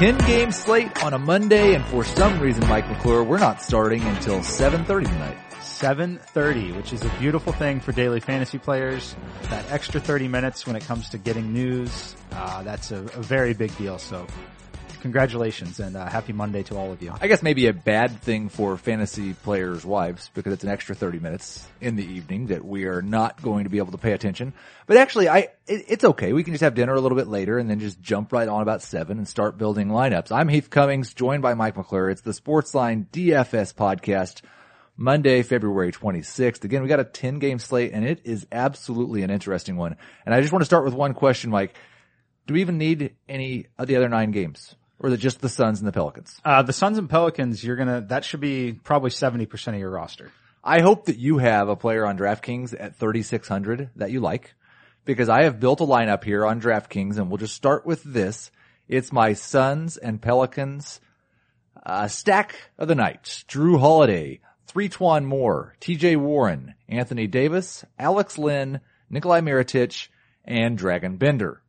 10 game slate on a Monday, and for some reason, Mike McClure, we're not starting until 7.30 tonight. 7.30, which is a beautiful thing for daily fantasy players. That extra 30 minutes when it comes to getting news, uh, that's a, a, very big deal. So congratulations and uh, happy Monday to all of you. I guess maybe a bad thing for fantasy players' wives because it's an extra 30 minutes in the evening that we are not going to be able to pay attention. But actually, I it, it's okay. We can just have dinner a little bit later and then just jump right on about seven and start building lineups. I'm Heath Cummings, joined by Mike McClure. It's the Sportsline DFS podcast. Monday, February 26th. Again, we got a 10 game slate and it is absolutely an interesting one. And I just want to start with one question, Mike. Do we even need any of the other nine games? Or is it just the Suns and the Pelicans? Uh, the Suns and Pelicans, you're gonna, that should be probably 70% of your roster. I hope that you have a player on DraftKings at 3,600 that you like because I have built a lineup here on DraftKings and we'll just start with this. It's my Suns and Pelicans, uh, stack of the night. Jrue Holiday, E'Twaun Moore, TJ Warren, Anthony Davis, Alex Len, Nikolai Mirotic, and Dragan Bender.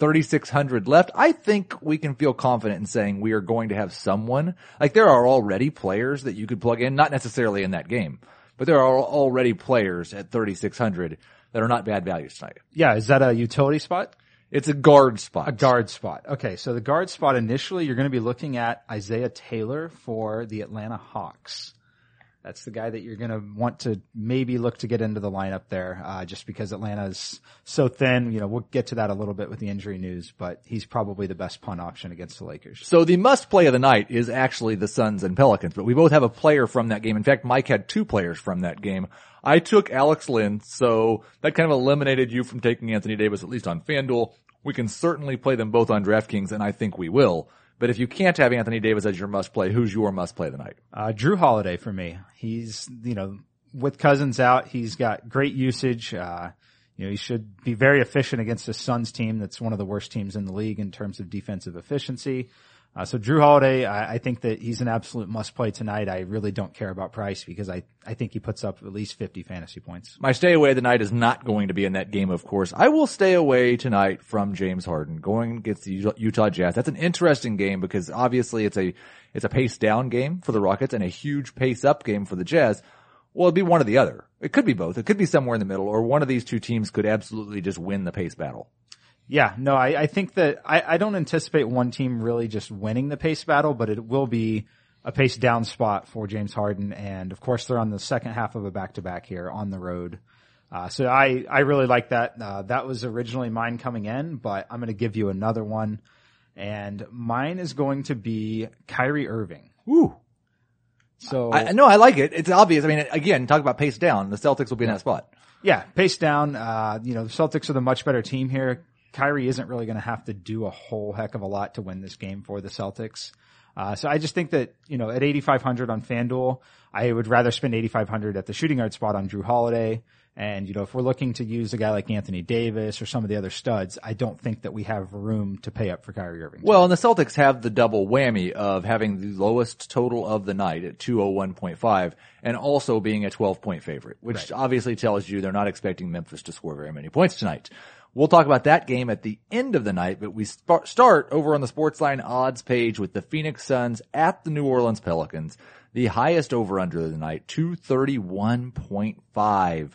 3,600 left. I think we can feel confident in saying we are going to have someone, like there are already players that you could plug in, not necessarily in that game, but there are already players at 3,600 that are not bad values tonight. Yeah. Is that a utility spot? It's a guard spot. A guard spot. Okay. So the guard spot initially, you're going to be looking at Isaiah Taylor for the Atlanta Hawks. That's the guy that you're going to want to maybe look to get into the lineup there, uh, just because Atlanta's so thin. You know, we'll get to that a little bit with the injury news, but he's probably the best punt option against the Lakers. So the must play of the night is actually the Suns and Pelicans, but we both have a player from that game. In fact, Mike had two players from that game. I took Alex Len, so that kind of eliminated you from taking Anthony Davis, at least on FanDuel. We can certainly play them both on DraftKings, and I think we will. But if you can't have Anthony Davis as your must play, who's your must play tonight? Uh, Jrue Holiday for me. He's, you know, with Cousins out, he's got great usage. Uh, you know, he should be very efficient against the Suns team. That's one of the worst teams in the league in terms of defensive efficiency. Uh, so Jrue Holiday, I, I, think that he's an absolute must play tonight. I really don't care about price because I, I think he puts up at least 50 fantasy points. My stay away tonight is not going to be in that game, of course. I will stay away tonight from James Harden going against the Utah Jazz. That's an interesting game because obviously it's a, it's a pace down game for the Rockets and a huge pace up game for the Jazz. Well, it'd be one or the other. It could be both. It could be somewhere in the middle or one of these two teams could absolutely just win the pace battle. Yeah, no, I, I think that I, I don't anticipate one team really just winning the pace battle, but it will be a pace down spot for James Harden. And of course, they're on the second half of a back to back here on the road. Uh, so I, I really like that. Uh, that was originally mine coming in, but I'm going to give you another one. And mine is going to be Kyrie Irving. Ooh. So I know I like it. It's obvious. I mean, again, talk about pace down. The Celtics will be in that spot. Yeah, pace down. Uh, you know, the Celtics are the much better team here. Kyrie isn't really going to have to do a whole heck of a lot to win this game for the Celtics. Uh, so I just think that, you know, at 8,500 on FanDuel, I would rather spend 8,500 at the shooting guard spot on Jrue Holiday. And, you know, if we're looking to use a guy like Anthony Davis or some of the other studs, I don't think that we have room to pay up for Kyrie Irving. Well, and the Celtics have the double whammy of having the lowest total of the night at 201.5 and also being a 12 point favorite, which right. obviously tells you they're not expecting Memphis to score very many points tonight. We'll talk about that game at the end of the night, but we start over on the Sportsline odds page with the Phoenix Suns at the New Orleans Pelicans. The highest over under of the night, 231.5.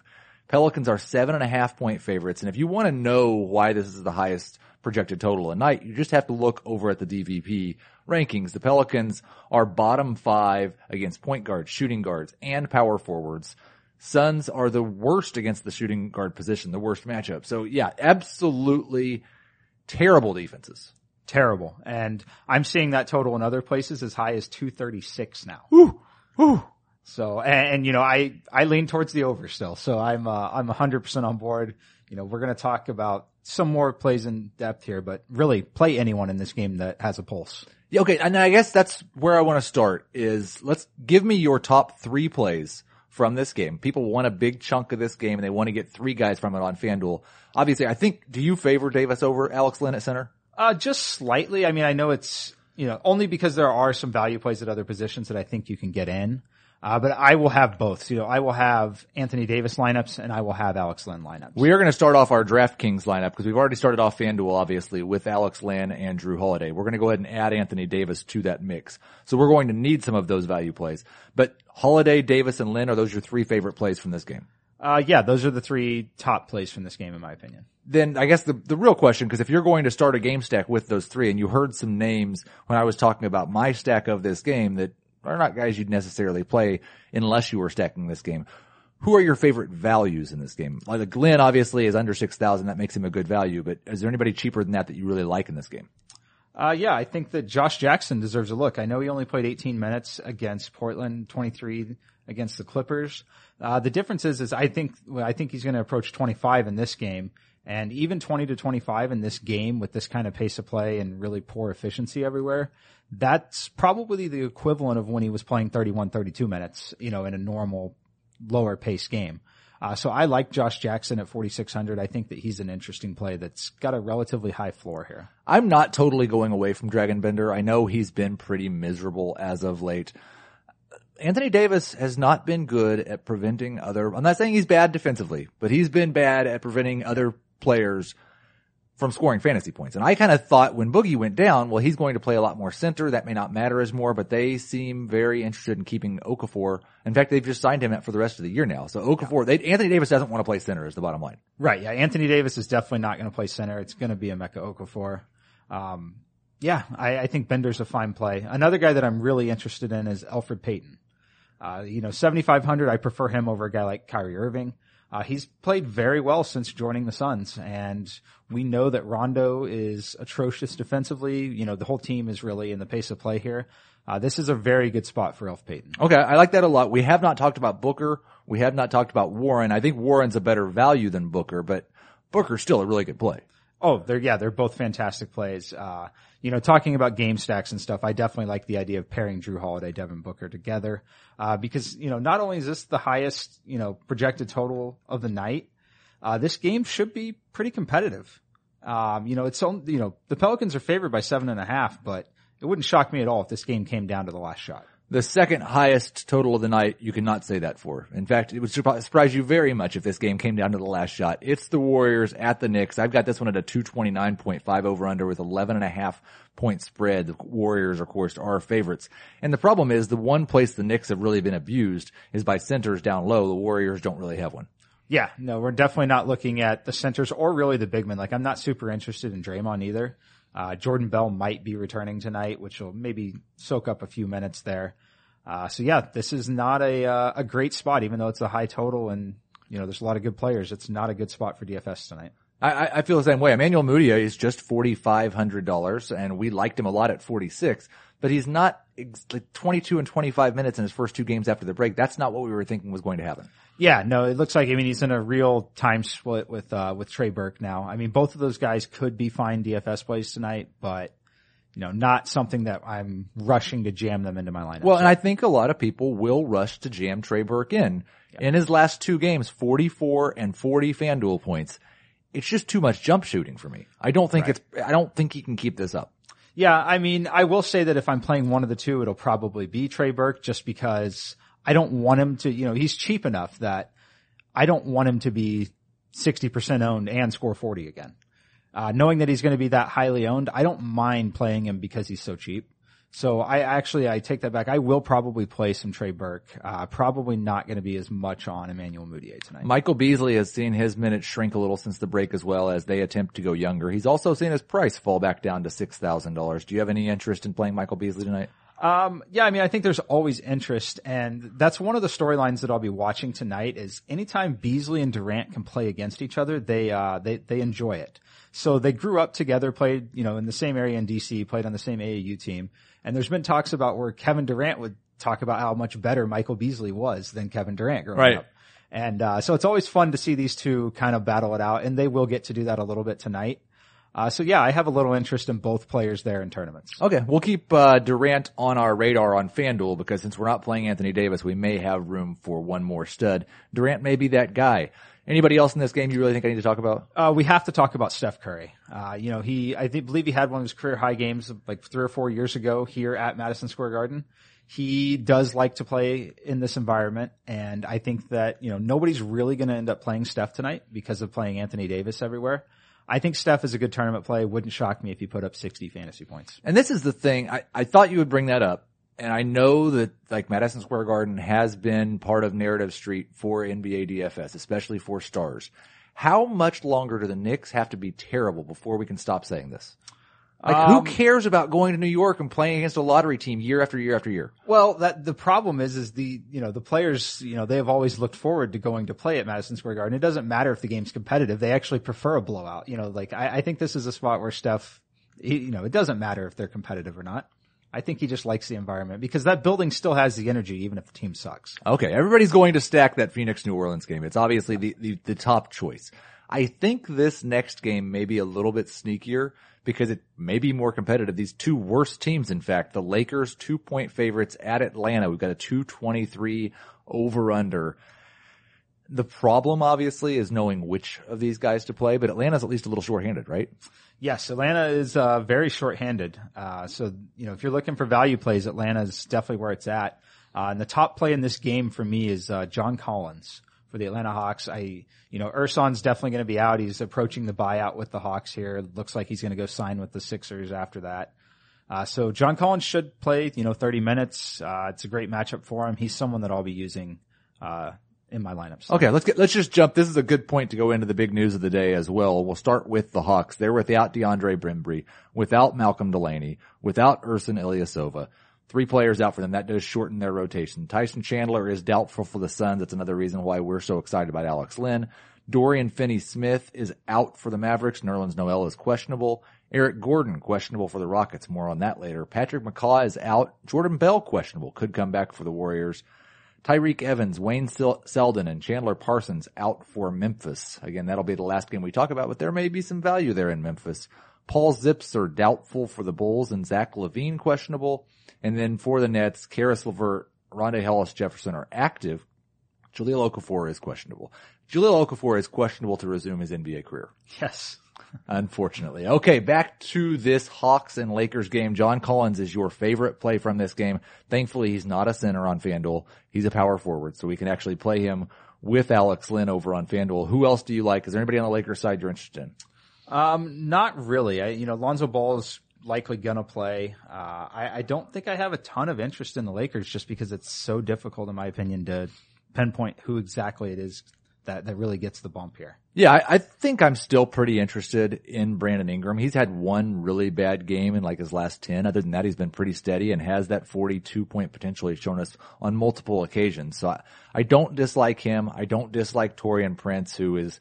Pelicans are seven and a half point favorites. And if you want to know why this is the highest projected total of the night, you just have to look over at the DVP rankings. The Pelicans are bottom five against point guards, shooting guards, and power forwards. Suns are the worst against the shooting guard position, the worst matchup. So yeah, absolutely terrible defenses. Terrible. And I'm seeing that total in other places as high as 236 now. Woo! Woo! So, and, and, you know, I, I lean towards the over still. So I'm, uh, I'm 100% on board. You know, we're going to talk about some more plays in depth here, but really play anyone in this game that has a pulse. Yeah, okay. And I guess that's where I want to start is let's give me your top three plays from this game. People want a big chunk of this game and they want to get three guys from it on FanDuel. Obviously, I think, do you favor Davis over Alex Len at center? Uh, just slightly. I mean, I know it's, you know, only because there are some value plays at other positions that I think you can get in. Uh, but I will have both. So, you know, I will have Anthony Davis lineups and I will have Alex Len lineups. We are going to start off our DraftKings lineup because we've already started off FanDuel, obviously, with Alex Len and Jrue Holiday. We're going to go ahead and add Anthony Davis to that mix. So we're going to need some of those value plays. But Holiday, Davis, and Len, are those your three favorite plays from this game? Uh, yeah, those are the three top plays from this game, in my opinion. Then I guess the, the real question, because if you're going to start a game stack with those three, and you heard some names when I was talking about my stack of this game that are not guys you'd necessarily play unless you were stacking this game. Who are your favorite values in this game? Like Len obviously is under 6,000. That makes him a good value, but is there anybody cheaper than that that you really like in this game? Uh, yeah, I think that Josh Jackson deserves a look. I know he only played 18 minutes against Portland, 23 against the Clippers. Uh, the difference is, is I think, I think he's going to approach 25 in this game. And even 20 to 25 in this game with this kind of pace of play and really poor efficiency everywhere, that's probably the equivalent of when he was playing 31, 32 minutes, you know, in a normal lower pace game. Uh, so I like Josh Jackson at 4,600. I think that he's an interesting play that's got a relatively high floor here. I'm not totally going away from Dragan Bender. I know he's been pretty miserable as of late. Anthony Davis has not been good at preventing other, I'm not saying he's bad defensively, but he's been bad at preventing other players from scoring fantasy points. And I kind of thought when Boogie went down, well, he's going to play a lot more center. That may not matter as more, but they seem very interested in keeping Okafor. In fact, they've just signed him for the rest of the year now. So Okafor, they, Anthony Davis doesn't want to play center is the bottom line. Right. Yeah. Anthony Davis is definitely not going to play center. It's going to be Emeka Okafor. Um, yeah, I, I think Bender's a fine play. Another guy that I'm really interested in is Elfrid Payton. Uh, you know, 7,500, I prefer him over a guy like Kyrie Irving. Uh, he's played very well since joining the Suns, and we know that Rondo is atrocious defensively. You know, the whole team is really in the pace of play here. Uh, this is a very good spot for Elf Payton. Okay, I like that a lot. We have not talked about Booker. We have not talked about Warren. I think Warren's a better value than Booker, but Booker's still a really good play. Oh, they're yeah, they're both fantastic plays. Uh, you know, talking about game stacks and stuff, I definitely like the idea of pairing Jrue Holiday, Devin Booker together, uh, because you know, not only is this the highest you know projected total of the night, uh, this game should be pretty competitive. Um, you know, it's on, you know the Pelicans are favored by seven and a half, but it wouldn't shock me at all if this game came down to the last shot the second highest total of the night, you cannot say that for. In fact, it would surprise you very much if this game came down to the last shot. It's the Warriors at the Knicks. I've got this one at a 229.5 over under with 11 and a half point spread. The Warriors, of course, are favorites. And the problem is the one place the Knicks have really been abused is by centers down low. The Warriors don't really have one. Yeah, no, we're definitely not looking at the centers or really the big men. Like I'm not super interested in Draymond either. Uh, Jordan Bell might be returning tonight, which will maybe soak up a few minutes there. Uh, so yeah, this is not a uh, a great spot, even though it's a high total and you know there's a lot of good players. It's not a good spot for DFS tonight. I, I feel the same way. Emmanuel Mudiay is just forty five hundred dollars, and we liked him a lot at forty six. But he's not like twenty two and twenty five minutes in his first two games after the break. That's not what we were thinking was going to happen. Yeah, no, it looks like I mean he's in a real time split with uh with Trey Burke now. I mean both of those guys could be fine DFS plays tonight, but you know, not something that I'm rushing to jam them into my lineup. Well, and I think a lot of people will rush to jam Trey Burke in. In his last two games, 44 and 40 FanDuel points. It's just too much jump shooting for me. I don't think right. it's, I don't think he can keep this up. Yeah, I mean, I will say that if I'm playing one of the two, it'll probably be Trey Burke just because I don't want him to, you know, he's cheap enough that I don't want him to be 60% owned and score 40 again. Uh, knowing that he's going to be that highly owned, I don't mind playing him because he's so cheap. So I actually, I take that back. I will probably play some Trey Burke. Uh, probably not going to be as much on Emmanuel Mudiay tonight. Michael Beasley has seen his minutes shrink a little since the break as well as they attempt to go younger. He's also seen his price fall back down to $6,000. Do you have any interest in playing Michael Beasley tonight? Um, yeah, I mean, I think there's always interest and that's one of the storylines that I'll be watching tonight is anytime Beasley and Durant can play against each other, they, uh, they, they enjoy it. So they grew up together, played, you know, in the same area in DC, played on the same AAU team. And there's been talks about where Kevin Durant would talk about how much better Michael Beasley was than Kevin Durant growing right. up. And, uh, so it's always fun to see these two kind of battle it out and they will get to do that a little bit tonight. Uh, so yeah, I have a little interest in both players there in tournaments. Okay, we'll keep uh, Durant on our radar on FanDuel because since we're not playing Anthony Davis, we may have room for one more stud. Durant may be that guy. Anybody else in this game you really think I need to talk about? Uh, we have to talk about Steph Curry. Uh, you know, he, I think, believe he had one of his career high games like three or four years ago here at Madison Square Garden. he does like to play in this environment. And I think that, you know, nobody's really going to end up playing Steph tonight because of playing Anthony Davis everywhere. I think Steph is a good tournament play. Wouldn't shock me if he put up 60 fantasy points. And this is the thing. I, I thought you would bring that up. And I know that like Madison Square Garden has been part of narrative street for NBA DFS, especially for stars. How much longer do the Knicks have to be terrible before we can stop saying this? Like Um, who cares about going to New York and playing against a lottery team year after year after year? Well, that the problem is, is the you know the players you know they have always looked forward to going to play at Madison Square Garden. It doesn't matter if the game's competitive; they actually prefer a blowout. You know, like I, I think this is a spot where Steph, he, you know, it doesn't matter if they're competitive or not. I think he just likes the environment because that building still has the energy, even if the team sucks. Okay, everybody's going to stack that Phoenix New Orleans game. It's obviously the, the, the top choice. I think this next game may be a little bit sneakier because it may be more competitive. These two worst teams, in fact, the Lakers two point favorites at Atlanta. We've got a 223 over under. The problem obviously is knowing which of these guys to play, but Atlanta's at least a little shorthanded, right? Yes, Atlanta is uh, very short-handed. Uh, so you know, if you're looking for value plays, Atlanta is definitely where it's at. Uh, and the top play in this game for me is uh, John Collins for the Atlanta Hawks. I, you know, Ersan's definitely going to be out. He's approaching the buyout with the Hawks here. Looks like he's going to go sign with the Sixers after that. Uh, so John Collins should play, you know, 30 minutes. Uh, it's a great matchup for him. He's someone that I'll be using, uh, in my lineups. Okay, let's get, let's just jump. This is a good point to go into the big news of the day as well. We'll start with the Hawks. They're without DeAndre Bembry, without Malcolm Delaney, without Ersan Ilyasova. Three players out for them. That does shorten their rotation. Tyson Chandler is doubtful for the Suns. That's another reason why we're so excited about Alex Len. Dorian Finney-Smith is out for the Mavericks. Nerlens Noel is questionable. Eric Gordon questionable for the Rockets. More on that later. Patrick McCaw is out. Jordan Bell questionable. Could come back for the Warriors. Tyreke Evans, Wayne Sel- Selden, and Chandler Parsons out for Memphis. Again, that'll be the last game we talk about, but there may be some value there in Memphis. Paul Zipser doubtful for the Bulls and Zach LaVine questionable. And then for the Nets, Caris LeVert, Rondae Hollis Jefferson are active. Jahlil Okafor is questionable. Jahlil Okafor is questionable to resume his NBA career. Yes. Unfortunately. Okay, back to this Hawks and Lakers game. John Collins is your favorite play from this game. Thankfully, he's not a center on FanDuel. He's a power forward, so we can actually play him with Alex Len over on FanDuel. Who else do you like? Is there anybody on the Lakers side you're interested in? Um, not really. I, you know, Lonzo Ball is likely gonna play. Uh, I, I don't think I have a ton of interest in the Lakers just because it's so difficult, in my opinion, to pinpoint who exactly it is that, that really gets the bump here. Yeah, I, I think I'm still pretty interested in Brandon Ingram. He's had one really bad game in like his last 10. Other than that, he's been pretty steady and has that 42 point potential he's shown us on multiple occasions. So I, I don't dislike him. I don't dislike Taurean Prince, who is,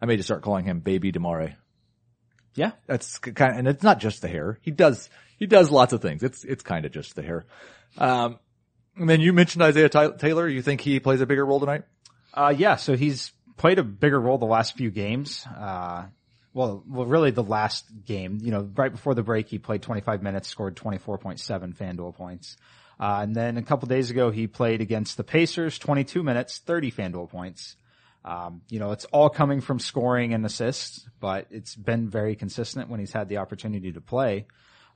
I may just start calling him Baby Demare. Yeah. That's kind of, and it's not just the hair. He does, he does lots of things. It's, it's kind of just the hair. Um, and then you mentioned Isaiah Taylor. You think he plays a bigger role tonight? Uh, yeah, so he's played a bigger role the last few games. Uh, well, well, really the last game, you know, right before the break, he played 25 minutes, scored 24.7 FanDuel points. Uh, and then a couple days ago, he played against the Pacers, 22 minutes, 30 FanDuel points. Um, you know, it's all coming from scoring and assists, but it's been very consistent when he's had the opportunity to play.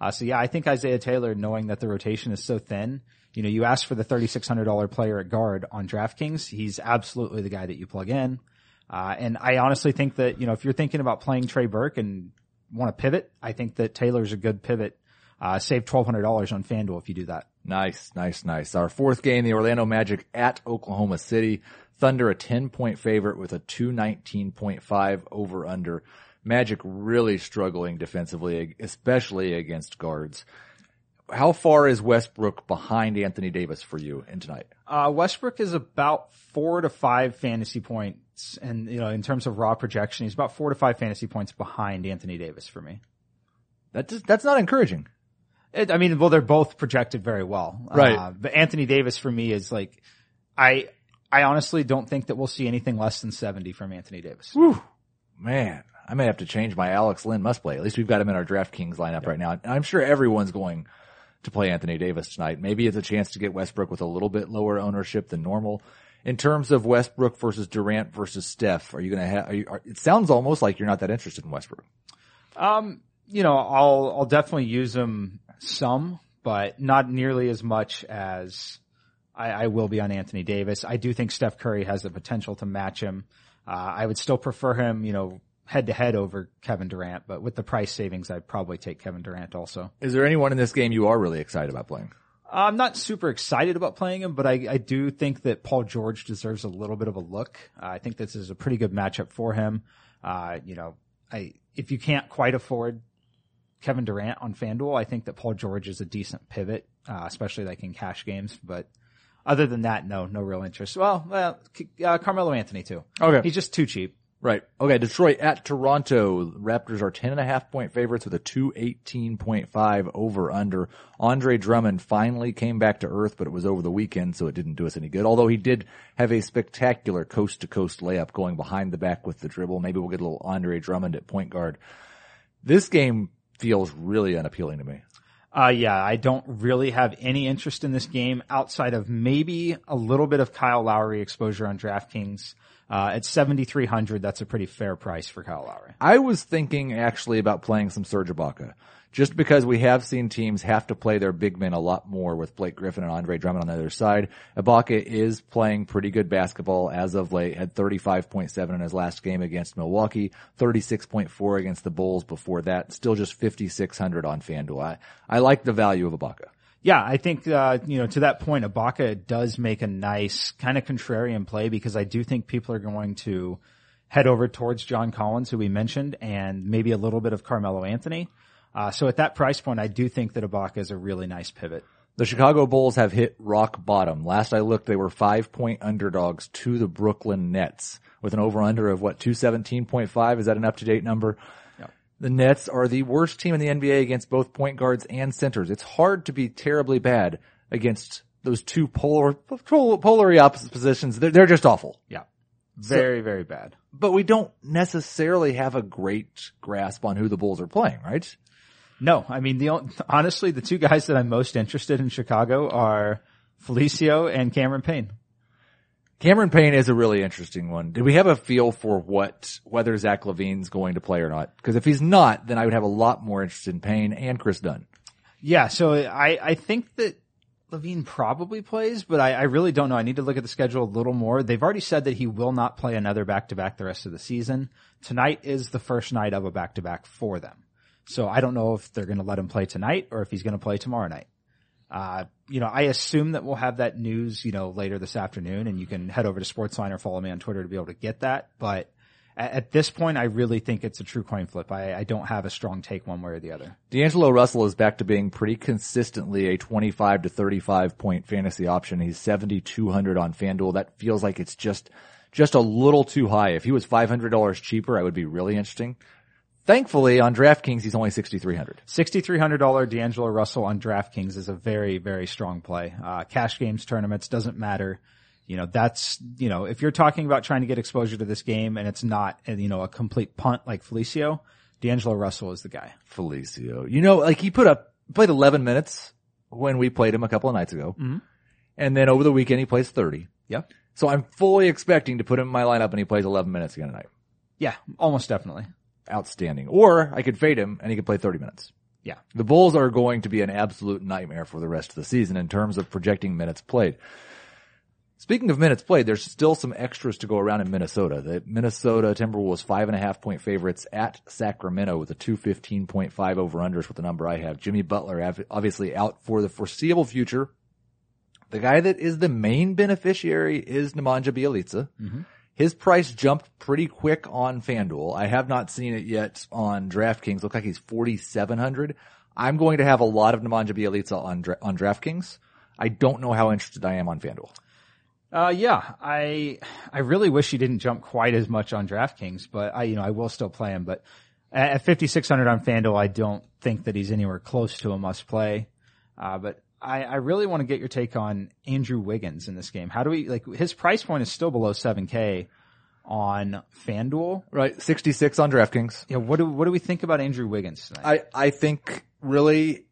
Uh, so yeah, I think Isaiah Taylor, knowing that the rotation is so thin, you know, you ask for the $3,600 player at guard on DraftKings. He's absolutely the guy that you plug in. Uh, and I honestly think that, you know, if you're thinking about playing Trey Burke and want to pivot, I think that Taylor's a good pivot. Uh, save $1,200 on FanDuel if you do that. Nice, nice, nice. Our fourth game, the Orlando Magic at Oklahoma City. Thunder a 10 point favorite with a 219.5 over under. Magic really struggling defensively, especially against guards. How far is Westbrook behind Anthony Davis for you in tonight? Uh, Westbrook is about four to five fantasy points. And, you know, in terms of raw projection, he's about four to five fantasy points behind Anthony Davis for me. That just, that's not encouraging. It, I mean, well, they're both projected very well. Right. Uh, but Anthony Davis for me is like, I, I honestly don't think that we'll see anything less than 70 from Anthony Davis. Whew. Man, I may have to change my Alex Len must play. At least we've got him in our DraftKings lineup right now. I'm sure everyone's going to play Anthony Davis tonight. Maybe it's a chance to get Westbrook with a little bit lower ownership than normal. In terms of Westbrook versus Durant versus Steph, are you going to have, are you, are, it sounds almost like you're not that interested in Westbrook. Um, you know, I'll, I'll definitely use him some, but not nearly as much as I, I will be on Anthony Davis. I do think Steph Curry has the potential to match him. Uh, I would still prefer him, you know, head to head over Kevin Durant, but with the price savings, I'd probably take Kevin Durant also. Is there anyone in this game you are really excited about playing? I'm not super excited about playing him, but I, I do think that Paul George deserves a little bit of a look. Uh, I think this is a pretty good matchup for him. Uh, you know, I, if you can't quite afford Kevin Durant on FanDuel, I think that Paul George is a decent pivot, uh, especially like in cash games, but other than that, no, no real interest. Well, well, uh, Carmelo Anthony too. Okay. He's just too cheap. Right. Okay. Detroit at Toronto. Raptors are 10 and a half point favorites with a 218.5 over under. Andre Drummond finally came back to earth, but it was over the weekend, so it didn't do us any good. Although he did have a spectacular coast to coast layup going behind the back with the dribble. Maybe we'll get a little Andre Drummond at point guard. This game feels really unappealing to me. Uh, yeah, I don't really have any interest in this game outside of maybe a little bit of Kyle Lowry exposure on DraftKings. Uh, at 7,300, that's a pretty fair price for Kyle Lowry. I was thinking actually about playing some Serge Ibaka. Just because we have seen teams have to play their big men a lot more with Blake Griffin and Andre Drummond on the other side. Ibaka is playing pretty good basketball as of late. Had 35.7 in his last game against Milwaukee, 36.4 against the Bulls before that. Still just 5,600 on FanDuel. I, I like the value of Ibaka. Yeah, I think, uh, you know, to that point, Ibaka does make a nice kind of contrarian play because I do think people are going to head over towards John Collins, who we mentioned, and maybe a little bit of Carmelo Anthony. Uh, so at that price point, I do think that Ibaka is a really nice pivot. The Chicago Bulls have hit rock bottom. Last I looked, they were five point underdogs to the Brooklyn Nets with an over under of what, 217.5? Is that an up to date number? The Nets are the worst team in the NBA against both point guards and centers. It's hard to be terribly bad against those two polar, polarly opposite positions. They're, they're just awful. Yeah. Very, so, very bad. But we don't necessarily have a great grasp on who the Bulls are playing, right? No, I mean, the honestly, the two guys that I'm most interested in Chicago are Felicio and Cameron Payne. Cameron Payne is a really interesting one. Do we have a feel for what whether Zach LaVine's going to play or not? Because if he's not, then I would have a lot more interest in Payne and Kris Dunn. Yeah, so I I think that LaVine probably plays, but I, I really don't know. I need to look at the schedule a little more. They've already said that he will not play another back to back the rest of the season. Tonight is the first night of a back to back for them. So I don't know if they're going to let him play tonight or if he's going to play tomorrow night. Uh, you know, I assume that we'll have that news, you know, later this afternoon and you can head over to Sportsline or follow me on Twitter to be able to get that. But at, at this point, I really think it's a true coin flip. I, I, don't have a strong take one way or the other. D'Angelo Russell is back to being pretty consistently a 25 to 35 point fantasy option. He's 7,200 on FanDuel. That feels like it's just, just a little too high. If he was $500 cheaper, I would be really interesting. Thankfully, on DraftKings, he's only 6,300. $6,300 D'Angelo Russell on DraftKings is a very, very strong play. Uh, cash games, tournaments, doesn't matter. You know, that's, you know, if you're talking about trying to get exposure to this game and it's not, you know, a complete punt like Felicio, D'Angelo Russell is the guy. Felicio. You know, like he put up, played 11 minutes when we played him a couple of nights ago. Mm-hmm. And then over the weekend he plays 30. Yep. So I'm fully expecting to put him in my lineup and he plays 11 minutes again tonight. Yeah, almost definitely outstanding. Or I could fade him and he could play 30 minutes. Yeah. The Bulls are going to be an absolute nightmare for the rest of the season in terms of projecting minutes played. Speaking of minutes played, there's still some extras to go around in Minnesota. The Minnesota Timberwolves five and a half point favorites at Sacramento with a 215.5 over unders with the number I have. Jimmy Butler obviously out for the foreseeable future. The guy that is the main beneficiary is Nemanja Bjelica. Mm-hmm. His price jumped pretty quick on FanDuel. I have not seen it yet on DraftKings. Look like he's 4,700. I'm going to have a lot of Nemanja Bjelica on, on DraftKings. I don't know how interested I am on FanDuel. Uh, yeah, I, I really wish he didn't jump quite as much on DraftKings, but I, you know, I will still play him, but at 5,600 on FanDuel, I don't think that he's anywhere close to a must play. Uh, but I, I really want to get your take on Andrew Wiggins in this game. How do we like his price point is still below seven K on FanDuel. Right. 66 on DraftKings. Yeah. What do, what do we think about Andrew Wiggins tonight? I, I think really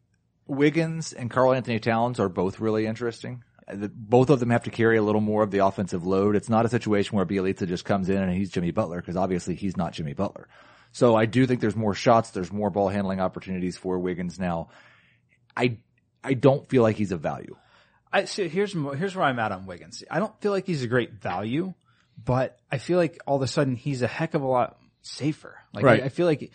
Wiggins and Karl-Anthony Towns are both really interesting. Both of them have to carry a little more of the offensive load. It's not a situation where Bjelica just comes in and he's Jimmy Butler because obviously he's not Jimmy Butler. So I do think there's more shots. There's more ball handling opportunities for Wiggins now. I I don't feel like he's a value. I see. Here's here's where I'm at on Wiggins. I don't feel like he's a great value, but I feel like all of a sudden he's a heck of a lot safer. Like Right. I, I feel like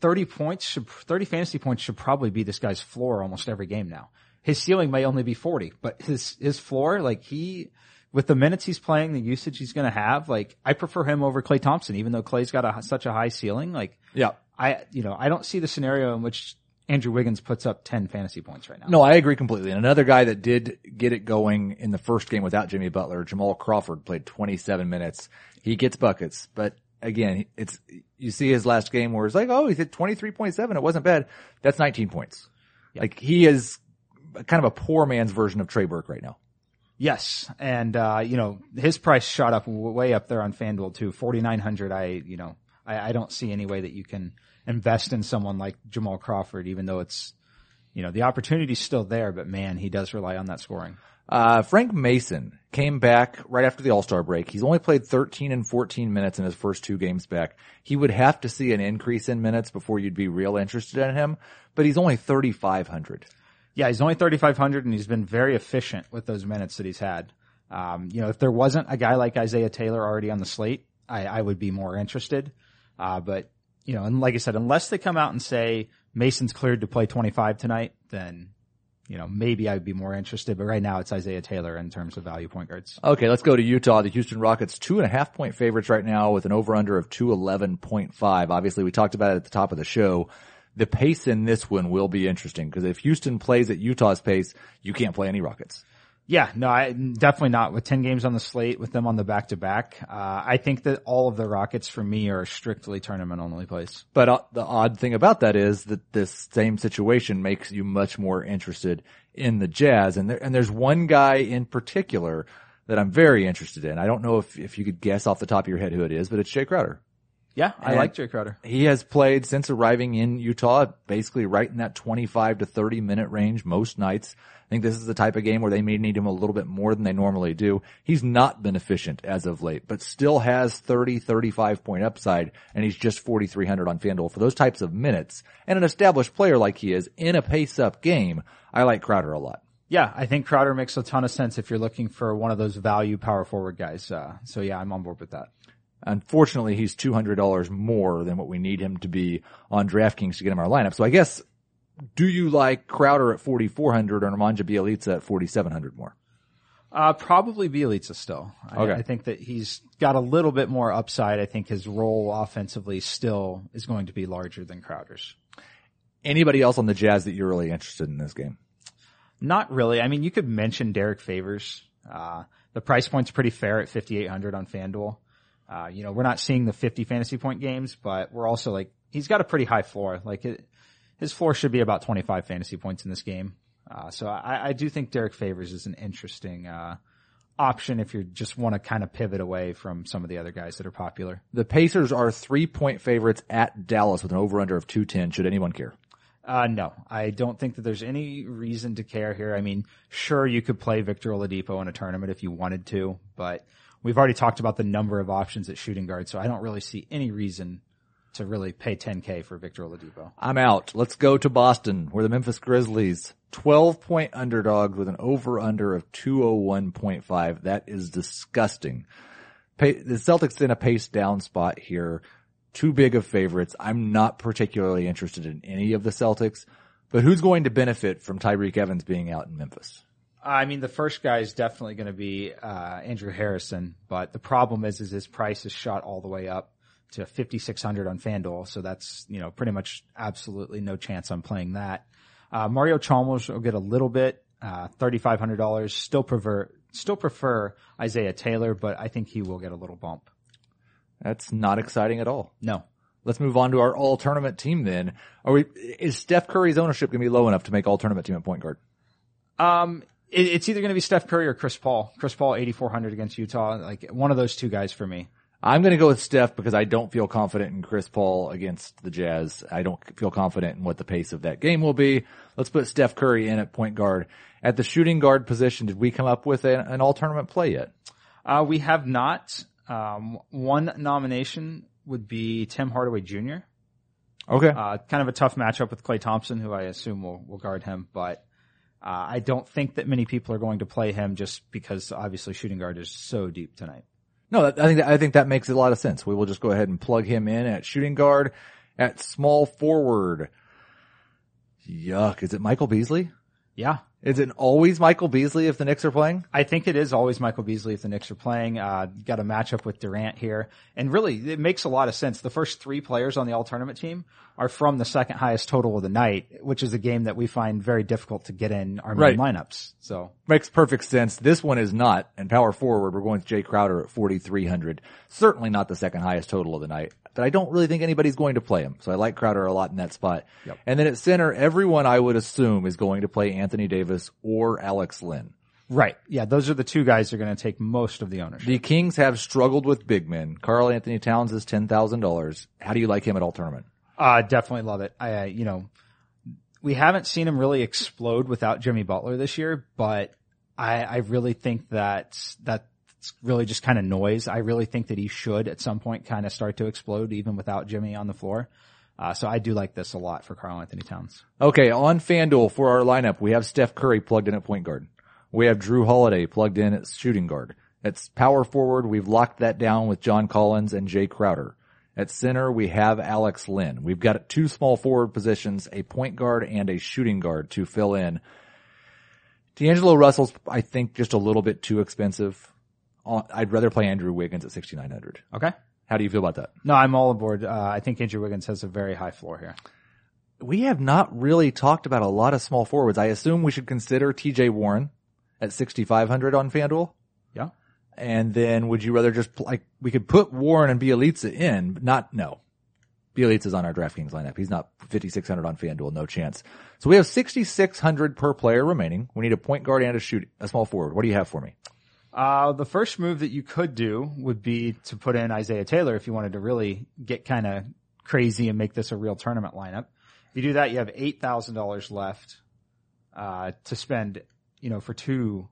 30 points should 30 fantasy points should probably be this guy's floor almost every game now. His ceiling may only be 40, but his his floor, like he with the minutes he's playing, the usage he's going to have, like I prefer him over Klay Thompson, even though Klay's got a, such a high ceiling. Like Yeah. I, you know, I don't see the scenario in which Andrew Wiggins puts up 10 fantasy points right now. No, I agree completely. And another guy that did get it going in the first game without Jimmy Butler, Jamal Crawford played 27 minutes. He gets buckets, but again, it's, you see his last game where it's like, oh, he hit 23.7. It wasn't bad. That's 19 points. Like he is kind of a poor man's version of Trey Burke right now. Yes, and uh, you know his price shot up w- way up there on FanDuel too, forty nine hundred. I you know I, I don't see any way that you can invest in someone like Jamal Crawford, even though it's you know the opportunity's still there, but man, he does rely on that scoring. Uh, Frank Mason came back right after the All-Star break. He's only played 13 and 14 minutes in his first two games back. He would have to see an increase in minutes before you'd be real interested in him, but he's only 3,500. Yeah, he's only thirty five hundred, and he's been very efficient with those minutes that he's had. Um, you know, if there wasn't a guy like Isaiah Taylor already on the slate, I, I would be more interested. Uh, but you know, and like I said, unless they come out and say Mason's cleared to play twenty five tonight, then you know maybe I'd be more interested. But right now, it's Isaiah Taylor in terms of value point guards. Okay, let's go to Utah. The Houston Rockets, two and a half point favorites right now with an over under of 211.5. Obviously, we talked about it at the top of the show. The pace in this one will be interesting because if Houston plays at Utah's pace, you can't play any Rockets. Yeah, no, I definitely not with 10 games on the slate with them on the back to back. I think that all of the Rockets for me are strictly tournament only plays. But uh, the odd thing about that is that this same situation makes you much more interested in the Jazz. And there, and there's one guy in particular that I'm very interested in. I don't know if, if you could guess off the top of your head who it is, but it's Jae Crowder. Yeah, I And- like Jae Crowder. He has played since arriving in Utah, basically right in that 25 to 30 minute range most nights. I think this is the type of game where they may need him a little bit more than they normally do. He's not been efficient as of late, but still has 30, 35 point upside and he's just 4,300 on FanDuel for those types of minutes and an established player like he is in a pace up game. I like Crowder a lot. Yeah, I think Crowder makes a ton of sense if you're looking for one of those value power forward guys. Uh, so yeah, I'm on board with that. Unfortunately, he's $200 more than what we need him to be on DraftKings to get him our lineup. So I guess, do you like Crowder at 4,400 or Nemanja Bjelica at 4,700 more? Uh, probably Bjelica still. I, Okay. I think that he's got a little bit more upside. I think his role offensively still is going to be larger than Crowder's. Anybody else on the Jazz that you're really interested in this game? Not really. I mean, you could mention Derrick Favors. Uh, the price point's pretty fair at 5,800 on FanDuel. Uh, you know, we're not seeing the 50 fantasy point games, but we're also like, he's got a pretty high floor. Like it, his floor should be about 25 fantasy points in this game. Uh, so I, I do think Derrick Favors is an interesting, uh, option if you just want to kind of pivot away from some of the other guys that are popular. The Pacers are three point favorites at Dallas with an over under of 210. Should anyone care? Uh, no, I don't think that there's any reason to care here. I mean, sure, you could play Victor Oladipo in a tournament if you wanted to, but we've already talked about the number of options at shooting guard, so I don't really see any reason to really pay 10k for Victor Oladipo. I'm out. Let's go to Boston where the Memphis Grizzlies 12 point underdogs with an over under of 201.5. That is disgusting. Pa- The Celtics in a pace down spot here. Too big of favorites. I'm not particularly interested in any of the Celtics, but who's going to benefit from Tyreke Evans being out in Memphis? I mean, the first guy is definitely going to be uh, Andrew Harrison, but the problem is, is his price is shot all the way up to 5600 on FanDuel, so that's you know pretty much absolutely no chance on playing that. Uh, Mario Chalmers will get a little bit, uh, $3,500. Still prefer still prefer Isaiah Taylor, but I think he will get a little bump. That's not exciting at all. No, Let's move on to our all tournament team then. Are we, is Steph Curry's ownership going to be low enough to make all tournament team at point guard? Um, it, it's either going to be Steph Curry or Chris Paul. Chris Paul, 8,400 against Utah. Like one of those two guys for me. I'm going to go with Steph because I don't feel confident in Chris Paul against the Jazz. I don't feel confident in what the pace of that game will be. Let's put Steph Curry in at point guard. At the shooting guard position, did we come up with an, an all tournament play yet? Uh, we have not. Um, one nomination would be Tim Hardaway Jr. Okay. Uh, kind of a tough matchup with Klay Thompson, who I assume will, will guard him, but Uh, I don't think that many people are going to play him just because obviously shooting guard is so deep tonight. No, I think that, I think that makes a lot of sense. We will just go ahead and plug him in at shooting guard, at small forward. Yuck! Is it Michael Beasley? Yeah. Is it always Michael Beasley if the Knicks are playing? I think it is always Michael Beasley if the Knicks are playing. Uh, got a matchup with Durant here. And really, it makes a lot of sense. The first three players on the all tournament team are from the second highest total of the night, which is a game that we find very difficult to get in our main Right. lineups. So Makes perfect sense. This one is not. And power forward, we're going with Jae Crowder at 4,300. Certainly not the second highest total of the night, but I don't really think anybody's going to play him. So I like Crowder a lot in that spot. Yep. And then at center, everyone I would assume is going to play Anthony Davis or Alex Len. Right. Yeah, those are the two guys that are going to take most of the ownership. The Kings have struggled with big men. Karl-Anthony Towns is $10,000. How do you like him at all tournament? Uh, definitely love it. I, uh, you know, we haven't seen him really explode without Jimmy Butler this year, but I, I really think that that that's really just kind of noise. I really think that he should at some point kind of start to explode even without Jimmy on the floor. Uh, so I do like this a lot for Karl-Anthony Towns. Okay, on FanDuel for our lineup, we have Steph Curry plugged in at point guard. We have Jrue Holiday plugged in at shooting guard. At power forward, we've locked that down with John Collins and Jae Crowder. At center, we have Alex Len. We've got two small forward positions, a point guard and a shooting guard to fill in. D'Angelo Russell's, I think, just a little bit too expensive. I'd rather play Andrew Wiggins at 6,900. Okay. How do you feel about that? No, I'm all aboard. Uh, I think Andrew Wiggins has a very high floor here. we have not really talked about a lot of small forwards. I assume we should consider TJ Warren at 6,500 on FanDuel. Yeah. And then would you rather just like, we could put Warren and Bjelica in, but not, no. Bjelica's on our DraftKings lineup. He's not 5,600 on FanDuel. No chance. So we have 6,600 per player remaining. We need a point guard and a shoot, a small forward. What do you have for me? Uh, the first move that you could do would be to put in Isaiah Taylor if you wanted to really get kind of crazy and make this a real tournament lineup. If you do that, you have $8,000 left, uh, to spend, you know, for two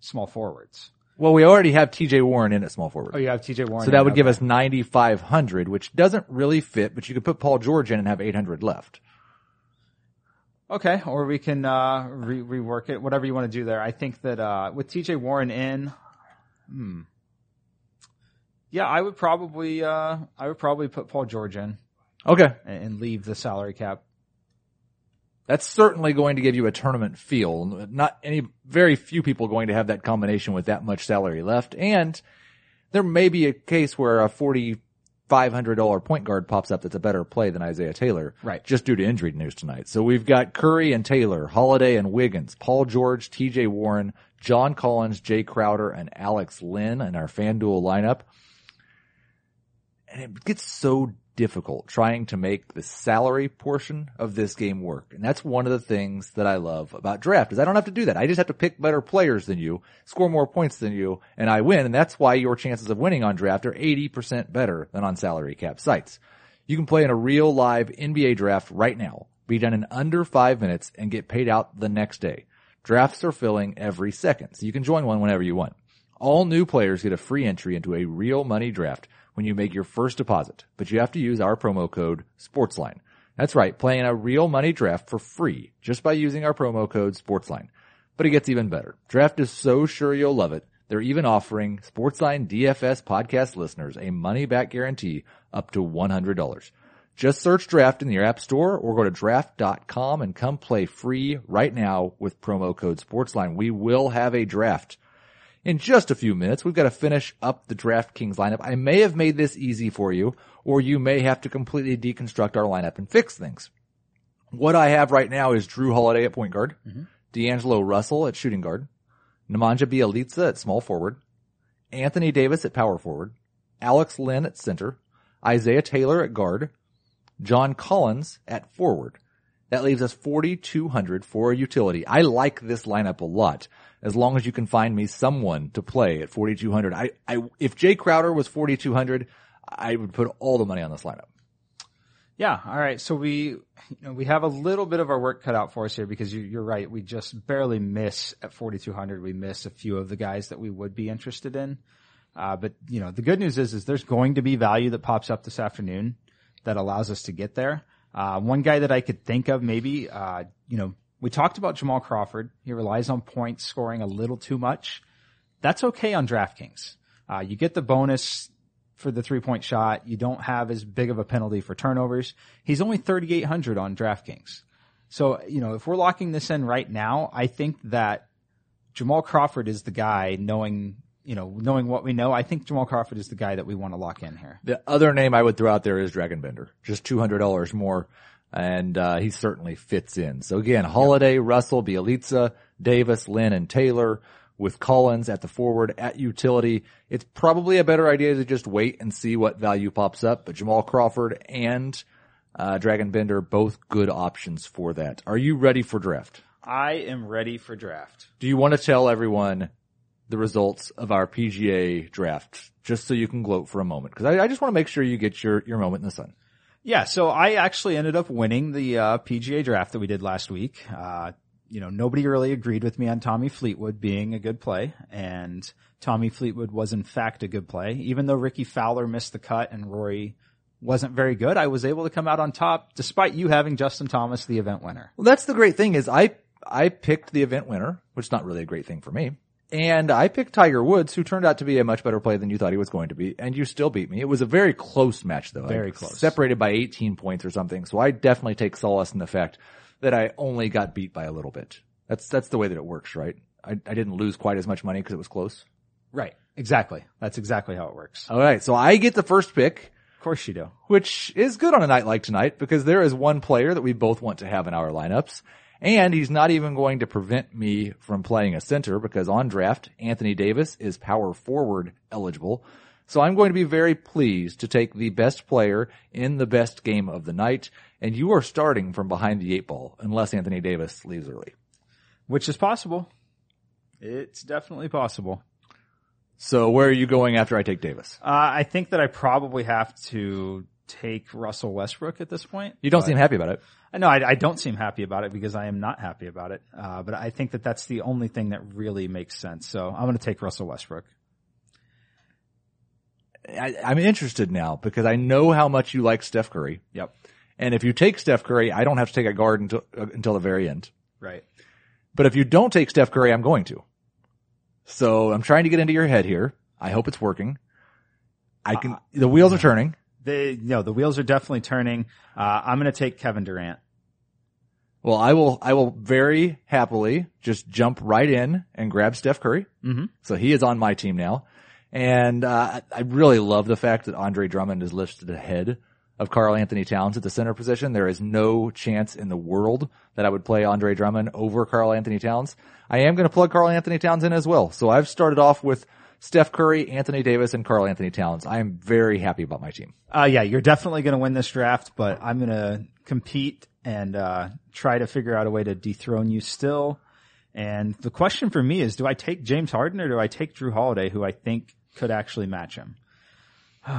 small forwards. Well, we already have TJ Warren in at small forward. Oh, you have TJ Warren. So that would give us 9,500, which doesn't really fit, but you could put Paul George in and have 800 left. Okay, or we can uh, re- rework it, whatever you want to do there. I think that uh, with TJ Warren in, hmm, yeah, I would probably uh, I would probably put Paul George in Okay. and, and leave the salary cap. That's certainly going to give you a tournament feel. Not any, very few people going to have that combination with that much salary left. And there may be a case where a $4,500 point guard pops up that's a better play than Isaiah Taylor. Right. Just due to injury news tonight. So we've got Curry and Taylor, Holiday and Wiggins, Paul George, TJ Warren, John Collins, Jae Crowder, and Alex Len in our FanDuel lineup. And it gets so difficult trying to make the salary portion of this game work. And that's one of the things that I love about draft is I don't have to do that. I just have to pick better players than you, score more points than you, and I win. And that's why your chances of winning on draft are 80% better than on salary cap sites. You can play in a real live NBA draft right now, be done in under five minutes and get paid out the next day. Drafts are filling every second, so you can join one whenever you want. All new players get a free entry into a real money draft when you make your first deposit, but you have to use our promo code SPORTSLINE. That's right, playing a real money draft for free just by using our promo code SPORTSLINE. But it gets even better. Draft is so sure you'll love it. They're even offering Sportsline DFS podcast listeners a money back guarantee up to $100. Just search draft in your app store or go to draft.com and come play free right now with promo code SPORTSLINE. We will have a draft in just a few minutes. We've got to finish up the DraftKings lineup. I may have made this easy for you, or you may have to completely deconstruct our lineup and fix things. What I have right now is Jrue Holiday at point guard, mm-hmm. D'Angelo Russell at shooting guard, Nemanja Bjelica at small forward, Anthony Davis at power forward, Alex Len at center, Isaiah Taylor at guard, John Collins at forward. That leaves us 4,200 for a utility. I like this lineup a lot. As long as you can find me someone to play at 4,200. I, I, if Jae Crowder was 4,200, I would put all the money on this lineup. Yeah. All right. So we, you know, we have a little bit of our work cut out for us here because you, you're right. We just barely miss at 4,200. We miss a few of the guys that we would be interested in. Uh, but you know, the good news is, is there's going to be value that pops up this afternoon that allows us to get there. Uh, one guy that I could think of maybe, uh, you know, We talked about Jamal Crawford. He relies on points scoring a little too much. That's okay on DraftKings. Uh, you get the bonus for the three point shot. You don't have as big of a penalty for turnovers. He's only 3,800 on DraftKings. So, you know, if we're locking this in right now, I think that Jamal Crawford is the guy knowing, you know, knowing what we know. I think Jamal Crawford is the guy that we want to lock in here. The other name I would throw out there is Dragan Bender. Just $200 more. And, uh, he certainly fits in. So again, Holiday, Russell, Bjelica, Davis, Len, and Taylor with Collins at the forward at utility. It's probably a better idea to just wait and see what value pops up, but Jamal Crawford and, uh, Dragan Bender, both good options for that. Are you ready for draft? I am ready for draft. Do you want to tell everyone the results of our PGA draft just so you can gloat for a moment? Cause I, I just want to make sure you get your, your moment in the sun. Yeah, so I actually ended up winning the uh, PGA draft that we did last week. Uh, you know, nobody really agreed with me on Tommy Fleetwood being a good play, and Tommy Fleetwood was in fact a good play. Even though Rickie Fowler missed the cut and Rory wasn't very good, I was able to come out on top despite you having Justin Thomas the event winner. Well, that's the great thing is I, I picked the event winner, which is not really a great thing for me. And I picked Tiger Woods, who turned out to be a much better player than you thought he was going to be, and you still beat me. It was a very close match though. Very I close. Separated by 18 points or something. So I definitely take solace in the fact that I only got beat by a little bit. That's, that's the way that it works, right? I, I didn't lose quite as much money because it was close. Right. Exactly. That's exactly how it works. All right. So I get the first pick, Of course you do. which is good on a night like tonight because there is one player that we both want to have in our lineups. And he's not even going to prevent me from playing a center because on draft, Anthony Davis is power forward eligible. So I'm going to be very pleased to take the best player in the best game of the night. And you are starting from behind the eight ball unless Anthony Davis leaves early. Which is possible. It's definitely possible. So where are you going after I take Davis? Uh, I think that I probably have to take Russell Westbrook at this point. You don't seem happy about it. I know I, I don't seem happy about it because I am not happy about it. Uh, but I think that that's the only thing that really makes sense. So I'm going to take Russell Westbrook. I, I'm interested now because I know how much you like Steph Curry. Yep. And if you take Steph Curry, I don't have to take a guard until, uh, until the very end. Right. But if you don't take Steph Curry, I'm going to. So I'm trying to get into your head here. I hope it's working. I can, the wheels are turning. They, no, the wheels are definitely turning. Uh, I'm going to take Kevin Durant. Well, I will, I will very happily just jump right in and grab Steph Curry. Mm-hmm. So he is on my team now. And, uh, I really love the fact that Andre Drummond is listed ahead of Karl-Anthony Towns at the center position. There is no chance in the world that I would play Andre Drummond over Karl-Anthony Towns. I am going to plug Karl-Anthony Towns in as well. So I've started off with Steph Curry, Anthony Davis, and Karl-Anthony Towns. I am very happy about my team. Uh, yeah, you're definitely going to win this draft, but I'm going to compete and, uh, try to figure out a way to dethrone you still. And the question for me is, do I take James Harden or do I take Jrue Holiday, who I think could actually match him?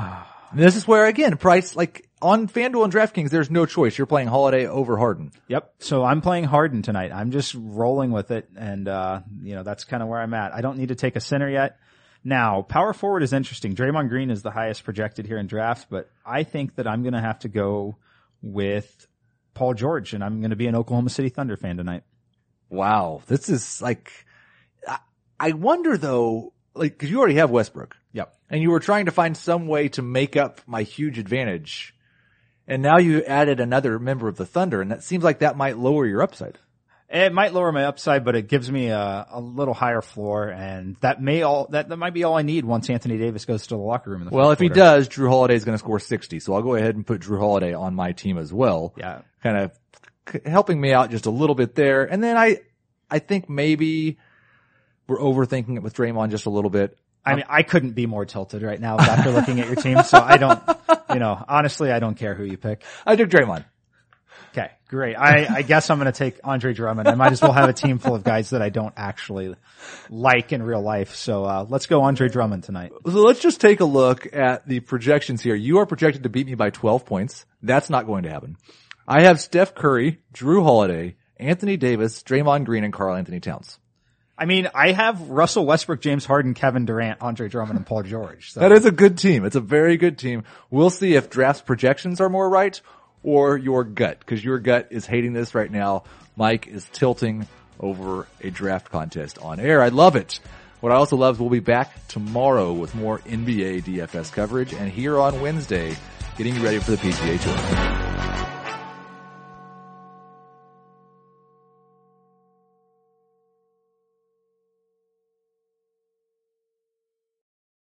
This is where again, price, like on FanDuel and DraftKings, there's no choice. You're playing Holiday over Harden. Yep. So I'm playing Harden tonight. I'm just rolling with it. And, uh, you know, that's kind of where I'm at. I don't need to take a center yet. Now, power forward is interesting. Draymond Green is the highest projected here in draft, but I think that I'm going to have to go with Paul George and I'm going to be an Oklahoma City Thunder fan tonight. Wow. This is like, I, I wonder though, like, cause you already have Westbrook Yep. and you were trying to find some way to make up my huge advantage. And now you added another member of the Thunder and that seems like that might lower your upside. It might lower my upside, but it gives me a, a little higher floor and that may all, that, that might be all I need once Anthony Davis goes to the locker room in the Well, if he does, Jrue Holiday is going to score 60. So I'll go ahead and put Jrue Holiday on my team as well. Yeah. kind of helping me out just a little bit there. And then I, I think maybe we're overthinking it with Draymond just a little bit. I uh, mean, I couldn't be more tilted right now after looking at your team. So I don't, you know, honestly, I don't care who you pick. I took Draymond. Okay, great. I, I guess I'm going to take Andre Drummond. I might as well have a team full of guys that I don't actually like in real life. So, uh, let's go Andre Drummond tonight. So let's just take a look at the projections here. You are projected to beat me by 12 points. That's not going to happen. I have Steph Curry, Jrue Holiday, Anthony Davis, Draymond Green, and Karl-Anthony Towns. I mean, I have Russell Westbrook, James Harden, Kevin Durant, Andre Drummond, and Paul George. So That is a good team. It's a very good team. We'll see if draft's projections are more right or your gut? Because your gut is hating this right now. Mike is tilting over a draft contest on air. I love it. What I also love is we'll be back tomorrow with more NBA DFS coverage and here on Wednesday, getting you ready for the PGA Tour.